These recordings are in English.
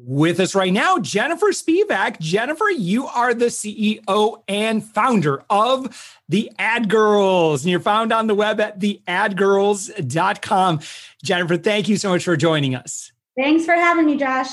With us right now, Jennifer Spivak. Jennifer, you are the CEO and founder of the Ad Girls, and you're found on the web at theadgirls.com. Jennifer, thank you so much for joining us. Thanks for having me, Josh.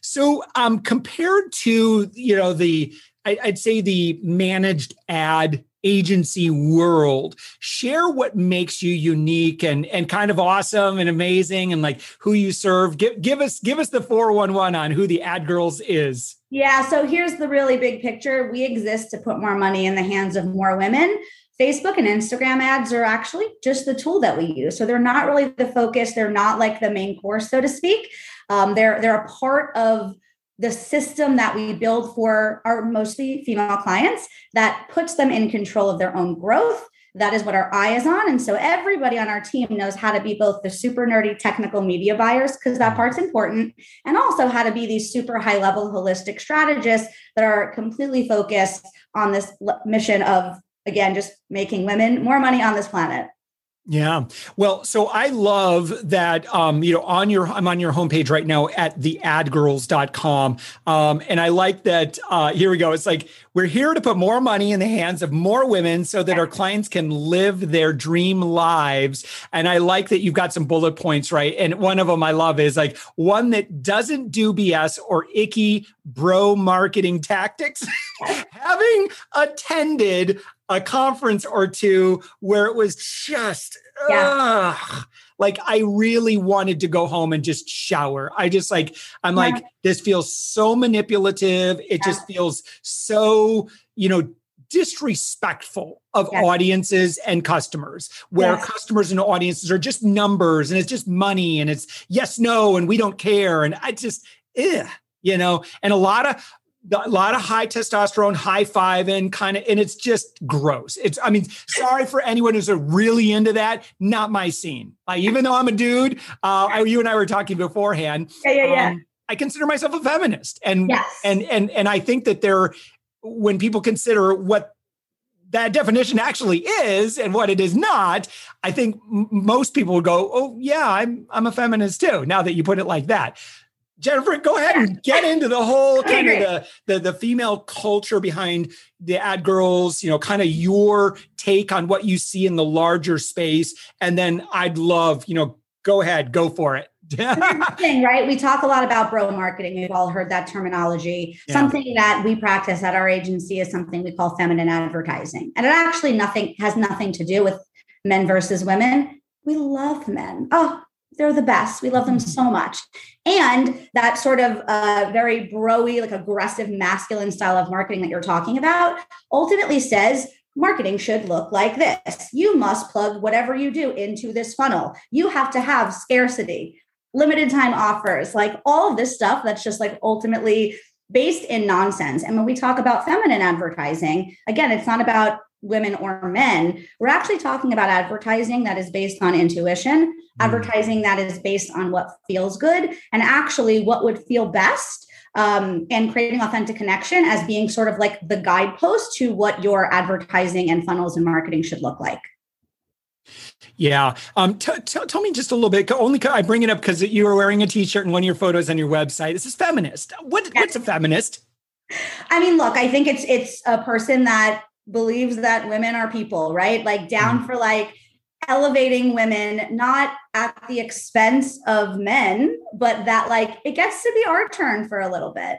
So, um, compared to you know the, I, I'd say the managed ad agency world share what makes you unique and and kind of awesome and amazing and like who you serve give give us give us the 411 on who the ad girls is yeah so here's the really big picture we exist to put more money in the hands of more women Facebook and Instagram ads are actually just the tool that we use. So they're not really the focus. They're not like the main course, so to speak. Um, they're they're a part of the system that we build for our mostly female clients that puts them in control of their own growth. That is what our eye is on. And so everybody on our team knows how to be both the super nerdy technical media buyers, because that mm-hmm. part's important, and also how to be these super high level holistic strategists that are completely focused on this mission of, again, just making women more money on this planet. Yeah. Well, so I love that um, you know, on your I'm on your homepage right now at theadgirls.com. Um, and I like that uh here we go. It's like we're here to put more money in the hands of more women so that our clients can live their dream lives. And I like that you've got some bullet points, right? And one of them I love is like one that doesn't do BS or icky bro marketing tactics. Having attended a conference or two where it was just yeah. Ugh, like I really wanted to go home and just shower. I just like I'm yeah. like this feels so manipulative. It yeah. just feels so, you know, disrespectful of yes. audiences and customers where yes. customers and audiences are just numbers and it's just money and it's yes no and we don't care and I just eh, you know and a lot of a lot of high testosterone, high five, and kind of, and it's just gross. It's, I mean, sorry for anyone who's really into that. Not my scene. Like, even though I'm a dude, uh, I, you and I were talking beforehand. Yeah, yeah, yeah. Um, I consider myself a feminist, and yes. and and and I think that there, when people consider what that definition actually is and what it is not, I think most people would go, "Oh, yeah, I'm I'm a feminist too." Now that you put it like that, Jennifer, go ahead and get into the whole kind of the, the, the female culture behind the ad girls, you know, kind of your take on what you see in the larger space. And then I'd love, you know, go ahead, go for it. thing, right? We talk a lot about bro marketing. We've all heard that terminology. Yeah. Something that we practice at our agency is something we call feminine advertising. And it actually nothing has nothing to do with men versus women. We love men. Oh, they're the best. We love them mm-hmm. so much. And that sort of uh, very broy, like aggressive masculine style of marketing that you're talking about ultimately says marketing should look like this. You must plug whatever you do into this funnel. You have to have scarcity, limited time offers, like all of this stuff that's just like ultimately based in nonsense. And when we talk about feminine advertising, again, it's not about women or men. We're actually talking about advertising that is based on intuition, mm. advertising that is based on what feels good, and actually what would feel best. Um, and creating authentic connection as being sort of like the guidepost to what your advertising and funnels and marketing should look like. Yeah. Um, t- t- tell me just a little bit. Only I bring it up because you were wearing a T-shirt and one of your photos on your website. This is feminist. What, yes. What's a feminist? I mean, look, I think it's it's a person that believes that women are people, right? Like down mm. for like elevating women, not at the expense of men, but that like it gets to be our turn for a little bit.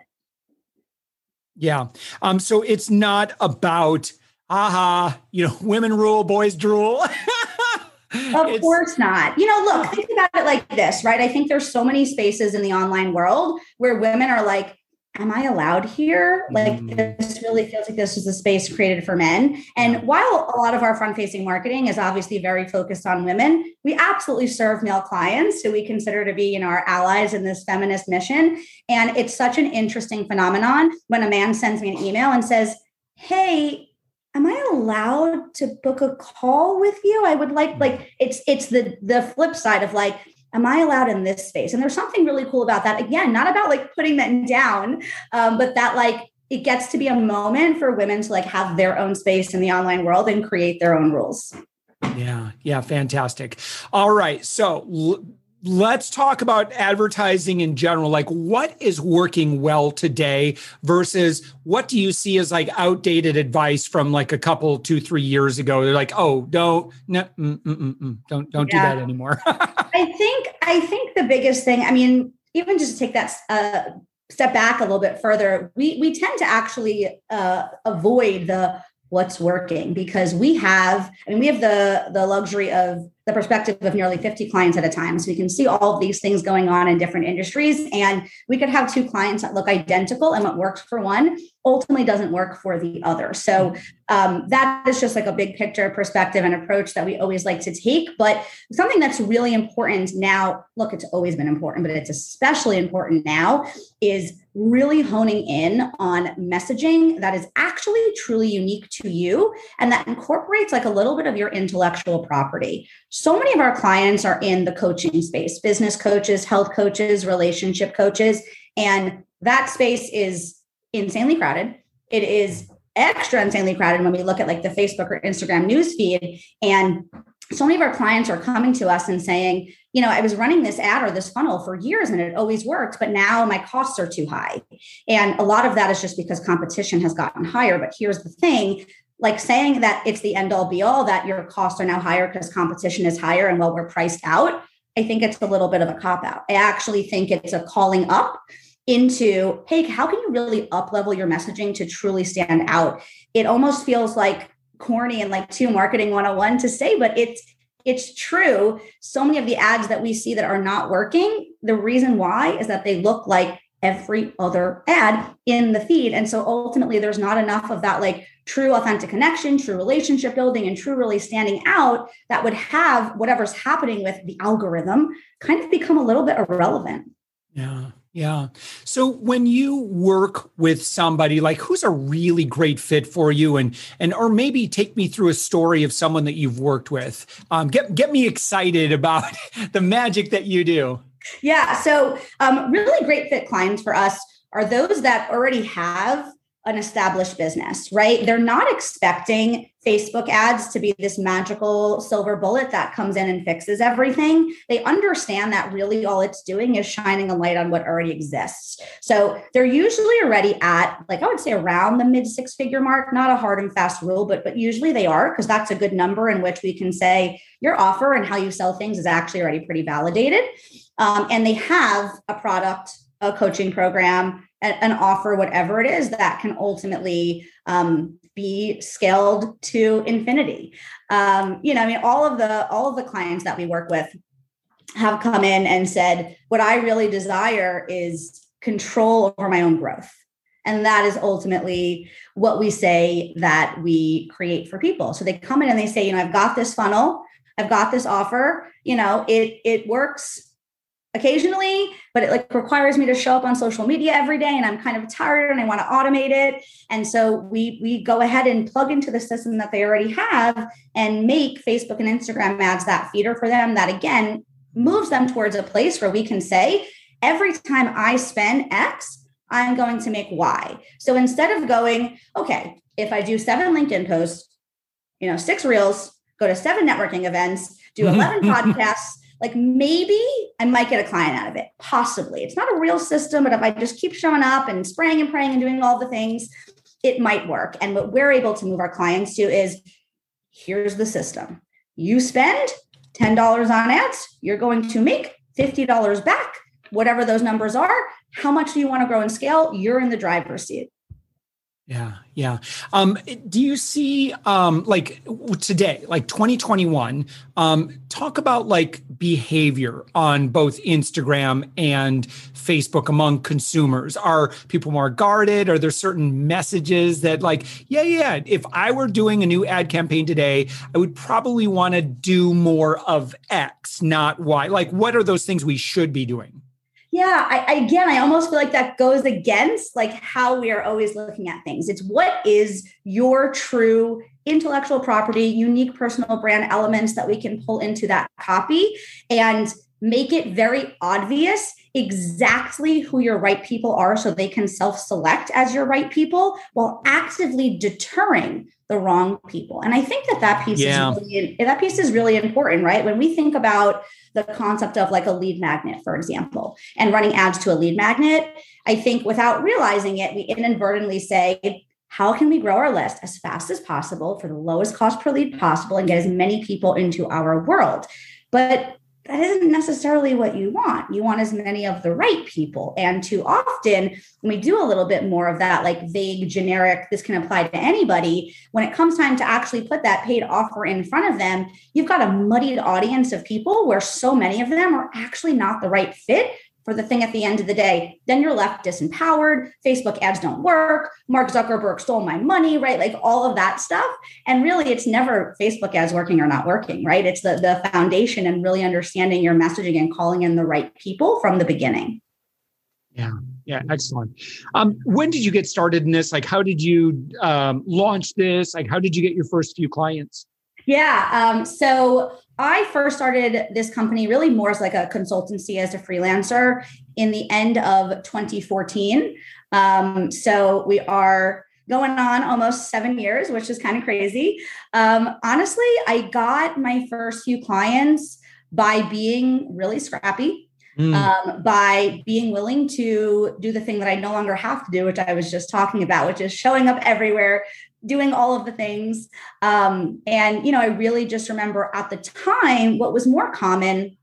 Yeah. Um, so it's not about aha, you know, women rule, boys drool. of it's, course not. You know, look, think about it like this, right? I think there's so many spaces in the online world where women are like, am I allowed here? Like mm. this really feels like this is a space created for men. And while a lot of our front facing marketing is obviously very focused on women, we absolutely serve male clients who we consider to be, you know, our allies in this feminist mission. And it's such an interesting phenomenon when a man sends me an email and says, hey, am I allowed to book a call with you? I would like like it's it's the the flip side of like am I allowed in this space? And there's something really cool about that. Again, not about like putting them down, um, but that like it gets to be a moment for women to like have their own space in the online world and create their own rules. Yeah, yeah, fantastic. All right, so l- let's talk about advertising in general. Like, what is working well today versus what do you see as like outdated advice from like a couple, two, three years ago? They're like, oh, don't, no, mm, mm, mm, mm don't, don't yeah. do that anymore. I think, I think the biggest thing. I mean, even just to take that uh, step back a little bit further, we we tend to actually uh, avoid the what's working because we have i mean we have the the luxury of the perspective of nearly 50 clients at a time so we can see all of these things going on in different industries and we could have two clients that look identical and what works for one ultimately doesn't work for the other so um, that is just like a big picture perspective and approach that we always like to take but something that's really important now look it's always been important but it's especially important now is really honing in on messaging that is actually truly unique to you and that incorporates like a little bit of your intellectual property. So many of our clients are in the coaching space, business coaches, health coaches, relationship coaches, and that space is insanely crowded. It is extra insanely crowded when we look at like the Facebook or Instagram newsfeed and so many of our clients are coming to us and saying, you know, I was running this ad or this funnel for years and it always worked, but now my costs are too high. And a lot of that is just because competition has gotten higher. But here's the thing like saying that it's the end all be all that your costs are now higher because competition is higher and well, we're priced out. I think it's a little bit of a cop out. I actually think it's a calling up into, hey, how can you really up level your messaging to truly stand out? It almost feels like corny and like too marketing 101 to say, but it's it's true. So many of the ads that we see that are not working, the reason why is that they look like every other ad in the feed. And so ultimately, there's not enough of that like true authentic connection, true relationship building, and true really standing out that would have whatever's happening with the algorithm kind of become a little bit irrelevant. Yeah. Yeah. So when you work with somebody like who's a really great fit for you and and or maybe take me through a story of someone that you've worked with. Um, get get me excited about the magic that you do. Yeah. So um, really great fit clients for us are those that already have an established business, right? They're not expecting Facebook ads to be this magical silver bullet that comes in and fixes everything. They understand that really all it's doing is shining a light on what already exists. So they're usually already at like I would say around the mid six figure mark, not a hard and fast rule, but but usually they are because that's a good number in which we can say your offer and how you sell things is actually already pretty validated. Um, and they have a product, a coaching program, an offer, whatever it is that can ultimately um, be scaled to infinity. Um, you know, I mean, all of the all of the clients that we work with have come in and said, what I really desire is control over my own growth. And that is ultimately what we say that we create for people. So they come in and they say, you know, I've got this funnel, I've got this offer, you know, it it works occasionally, but it like requires me to show up on social media every day and I'm kind of tired and I want to automate it. And so we we go ahead and plug into the system that they already have and make Facebook and Instagram ads that feeder for them that again moves them towards a place where we can say every time I spend X, I'm going to make Y. So instead of going, okay, if I do seven LinkedIn posts, you know, six reels, go to seven networking events, do 11 podcasts, like maybe I might get a client out of it. Possibly. It's not a real system, but if I just keep showing up and spraying and praying and doing all the things, it might work. And what we're able to move our clients to is here's the system. You spend $10 on ads, you're going to make $50 back, whatever those numbers are. How much do you want to grow and scale? You're in the driver's seat. Yeah, yeah. Um, do you see um, like today, like 2021? Um, talk about like behavior on both Instagram and Facebook among consumers. Are people more guarded? Are there certain messages that like, yeah, yeah? If I were doing a new ad campaign today, I would probably want to do more of X, not Y. Like, what are those things we should be doing? Yeah, I, again, I almost feel like that goes against like how we are always looking at things. It's what is your true intellectual property, unique personal brand elements that we can pull into that copy and make it very obvious exactly who your right people are so they can self-select as your right people while actively deterring the wrong people. And I think that that piece yeah. is really, that piece is really important, right? When we think about the concept of like a lead magnet, for example, and running ads to a lead magnet, I think without realizing it, we inadvertently say, how can we grow our list as fast as possible for the lowest cost per lead possible and get as many people into our world? But that isn't necessarily what you want. You want as many of the right people. And too often, when we do a little bit more of that, like vague, generic, this can apply to anybody, when it comes time to actually put that paid offer in front of them, you've got a muddied audience of people where so many of them are actually not the right fit for the thing at the end of the day, then you're left disempowered. Facebook ads don't work. Mark Zuckerberg stole my money, right? Like all of that stuff. And really, it's never Facebook ads working or not working, right? It's the, the foundation and really understanding your messaging and calling in the right people from the beginning. Yeah. Yeah, excellent. Um, when did you get started in this? Like, how did you um, launch this? Like, how did you get your first few clients? Yeah. Um, so I first started this company really more as like a consultancy as a freelancer in the end of 2014. Um, so we are going on almost seven years, which is kind of crazy. Um, honestly, I got my first few clients by being really scrappy. Mm. Um, by being willing to do the thing that I no longer have to do, which I was just talking about, which is showing up everywhere, doing all of the things. Um, and, you know, I really just remember at the time, what was more common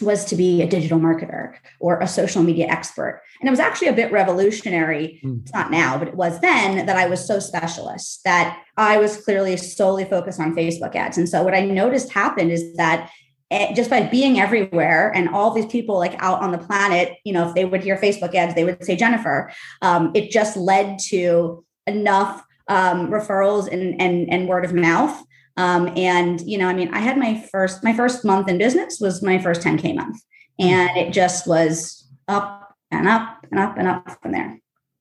was to be a digital marketer or a social media expert. And it was actually a bit revolutionary. Mm. It's not now, but it was then that I was so specialist that I was clearly solely focused on Facebook ads. And so what I noticed happened is that eh, just by being everywhere and all these people like out on the planet, you know, if they would hear Facebook ads, they would say Jennifer. Um, it just led to enough um, referrals and, and, and word of mouth. Um, and, you know, I mean, I had my first, my first month in business was my first 10K month. And it just was up and up and up and up from there.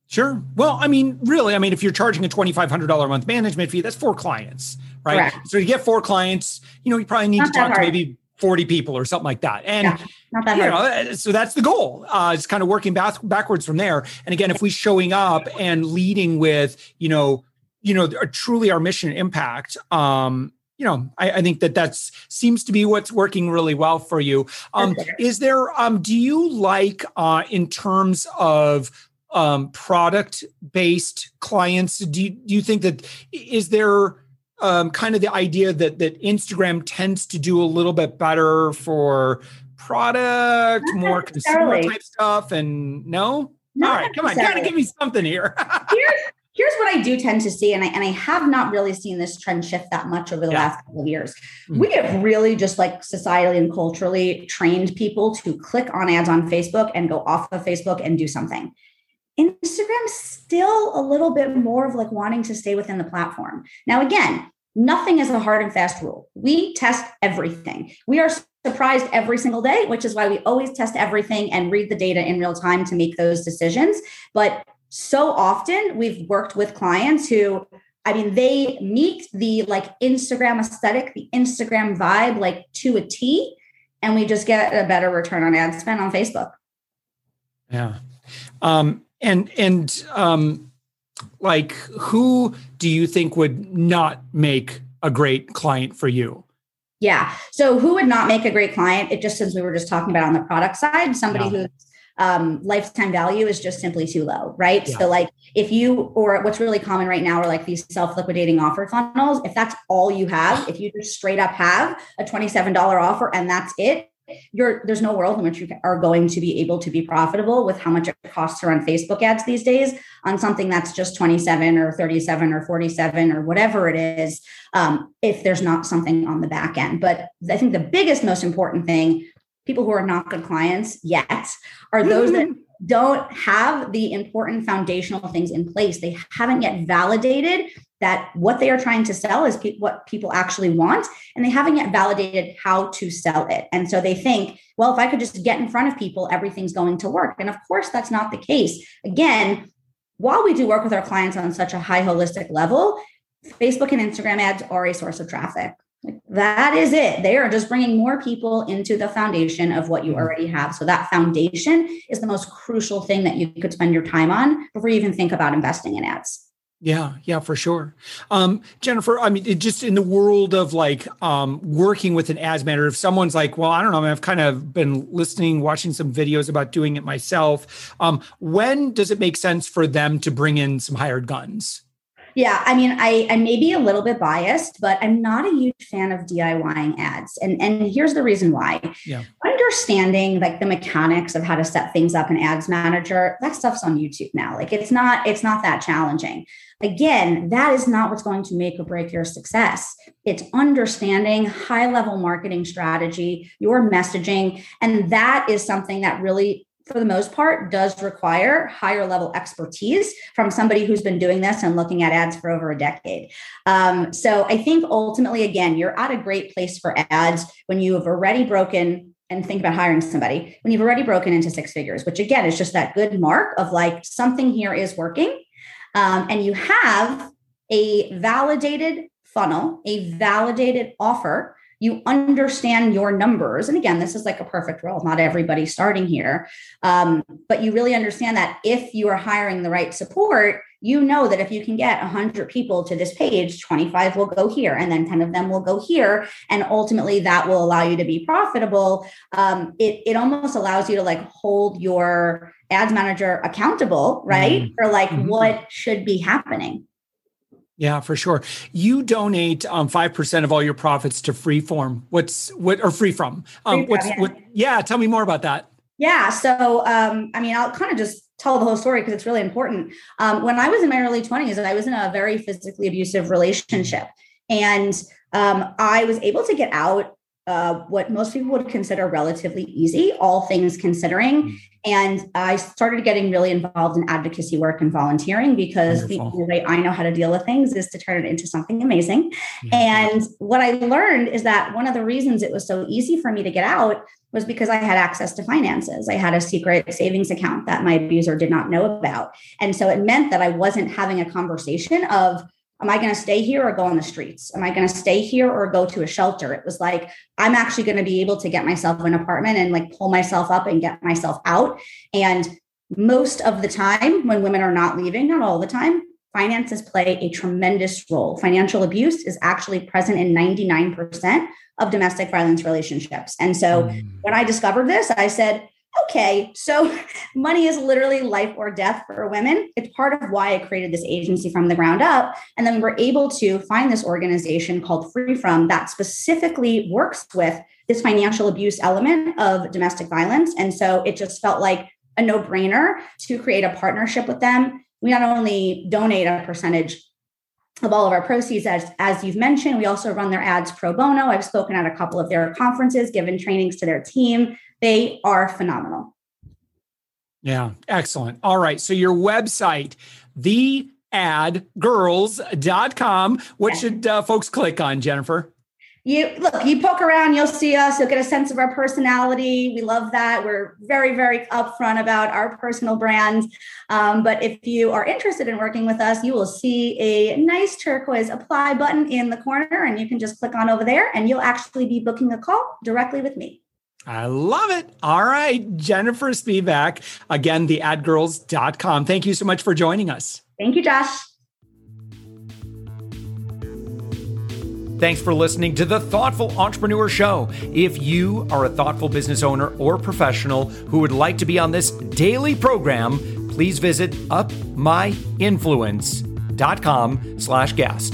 Sure. Well, I mean, really, I mean, if you're charging a $2,500 a month management fee, that's four clients, right? Correct. So you get four clients, you know, you probably need Not to talk hard. to maybe 40 people or something like that. And, yeah, not that you hard. know, so that's the goal. Uh, it's kind of working back, backwards from there. And again, if we showing up and leading with, you know, you know, truly our mission impact, um, you know, I, I, think that that seems to be what's working really well for you. Um, is there, um, do you like, uh, in terms of um, product based clients, do you, do you think that is there um, kind of the idea that that Instagram tends to do a little bit better for product, Not more consumer type stuff, and no? Not All right, come on, kind of give me something here. here's, here's what I do tend to see, and I and I have not really seen this trend shift that much over the yeah. last couple of years. Mm-hmm. We have really just like societally and culturally trained people to click on ads on Facebook and go off of Facebook and do something. Instagram's still a little bit more of like wanting to stay within the platform. Now, again, nothing is a hard and fast rule. We test everything. We are surprised every single day, which is why we always test everything and read the data in real time to make those decisions. But so often we've worked with clients who I mean, they meet the like Instagram aesthetic, the Instagram vibe, like to a T, and we just get a better return on ad spend on Facebook. Yeah. Um, and, and, um, like who do you think would not make a great client for you? Yeah. So who would not make a great client? It just since we were just talking about on the product side, somebody yeah. who's um, lifetime value is just simply too low, right? Yeah. So, like, if you, or what's really common right now are like these self liquidating offer funnels. If that's all you have, if you just straight up have a $27 offer and that's it, you're there's no world in which you are going to be able to be profitable with how much it costs to run Facebook ads these days on something that's just 27 or 37 or 47 or whatever it is um, if there's not something on the back end but i think the biggest most important thing people who are not good clients yet are those that mm-hmm. don't have the important foundational things in place. They haven't yet validated that what they are trying to sell is pe- what people actually want, and they haven't yet validated how to sell it. And so they think, well, if I could just get in front of people, everything's going to work. And of course, that's not the case. Again, while we do work with our clients on such a high holistic level, Facebook and Instagram ads are a source of traffic. That is it. They are just bringing more people into the foundation of what you mm-hmm. already have. So, that foundation is the most crucial thing that you could spend your time on before you even think about investing in ads. Yeah, yeah, for sure. Um, Jennifer, I mean, just in the world of like um, working with an ads manager, if someone's like, well, I don't know, I mean, I've kind of been listening, watching some videos about doing it myself. Um, when does it make sense for them to bring in some hired guns? Yeah, I mean, I, I may be a little bit biased, but I'm not a huge fan of DIYing ads. And, and here's the reason why. Yeah. Understanding like the mechanics of how to set things up in ads manager, that stuff's on YouTube now. Like it's not, it's not that challenging. Again, that is not what's going to make or break your success. It's understanding high level marketing strategy, your messaging. And that is something that really for the most part, does require higher level expertise from somebody who's been doing this and looking at ads for over a decade. Um, so I think ultimately, again, you're at a great place for ads when you have already broken and think about hiring somebody when you've already broken into six figures, which again is just that good mark of like something here is working. Um, and you have a validated funnel, a validated offer you understand your numbers. And again, this is like a perfect role. Not everybody starting here. Um, but you really understand that if you are hiring the right support, you know that if you can get 100 people to this page 25 will go here and then 10 of them will go here and ultimately that will allow you to be profitable um, it, it almost allows you to like hold your ads manager accountable right mm-hmm. for like mm-hmm. what should be happening yeah, for sure. You donate um, five percent of all your profits to Freeform. What's what or free from? Um, what's yeah. what? Yeah, tell me more about that. Yeah, so um, I mean, I'll kind of just tell the whole story because it's really important. Um, when I was in my early twenties, I was in a very physically abusive relationship, and um, I was able to get out uh, what most people would consider relatively easy, all things considering. Mm. And I started getting really involved in advocacy work and volunteering because the only way I know how to deal with things is to turn it into something amazing. Mm-hmm. And what I learned is that one of the reasons it was so easy for me to get out was because I had access to finances. I had a secret savings account that my abuser did not know about. And so it meant that I wasn't having a conversation of, am I going to stay here or go on the streets? Am I going to stay here or go to a shelter? It was like, I'm actually going to be able to get myself an apartment and like pull myself up and get myself out. And most of the time, when women are not leaving, not all the time, finances play a tremendous role. Financial abuse is actually present in 99% of domestic violence relationships. And so mm. when I discovered this, I said, okay, so money is literally life or death for women. It's part of why I created this agency from the ground up. And then we were able to find this organization called Free From that specifically works with this financial abuse element of domestic violence. And so it just felt like a no brainer to create a partnership with them. We not only donate a percentage of all of our proceeds, as, as you've mentioned, we also run their ads pro bono. I've spoken at a couple of their conferences, given trainings to their team. They are phenomenal. Yeah, excellent. All right. So your website, theadgirls.com. What should uh, folks click on, Jennifer? you look you poke around you'll see us you'll get a sense of our personality we love that we're very very upfront about our personal brands um, but if you are interested in working with us you will see a nice turquoise apply button in the corner and you can just click on over there and you'll actually be booking a call directly with me I love it. All right. Jennifer Spivak, again, theadgirls.com. Thank you so much for joining us. Thank you, Josh. Thanks for listening to the Thoughtful Entrepreneur Show. If you are a thoughtful business owner or professional who would like to be on this daily program, please visit upmyinfluence.com slash guest.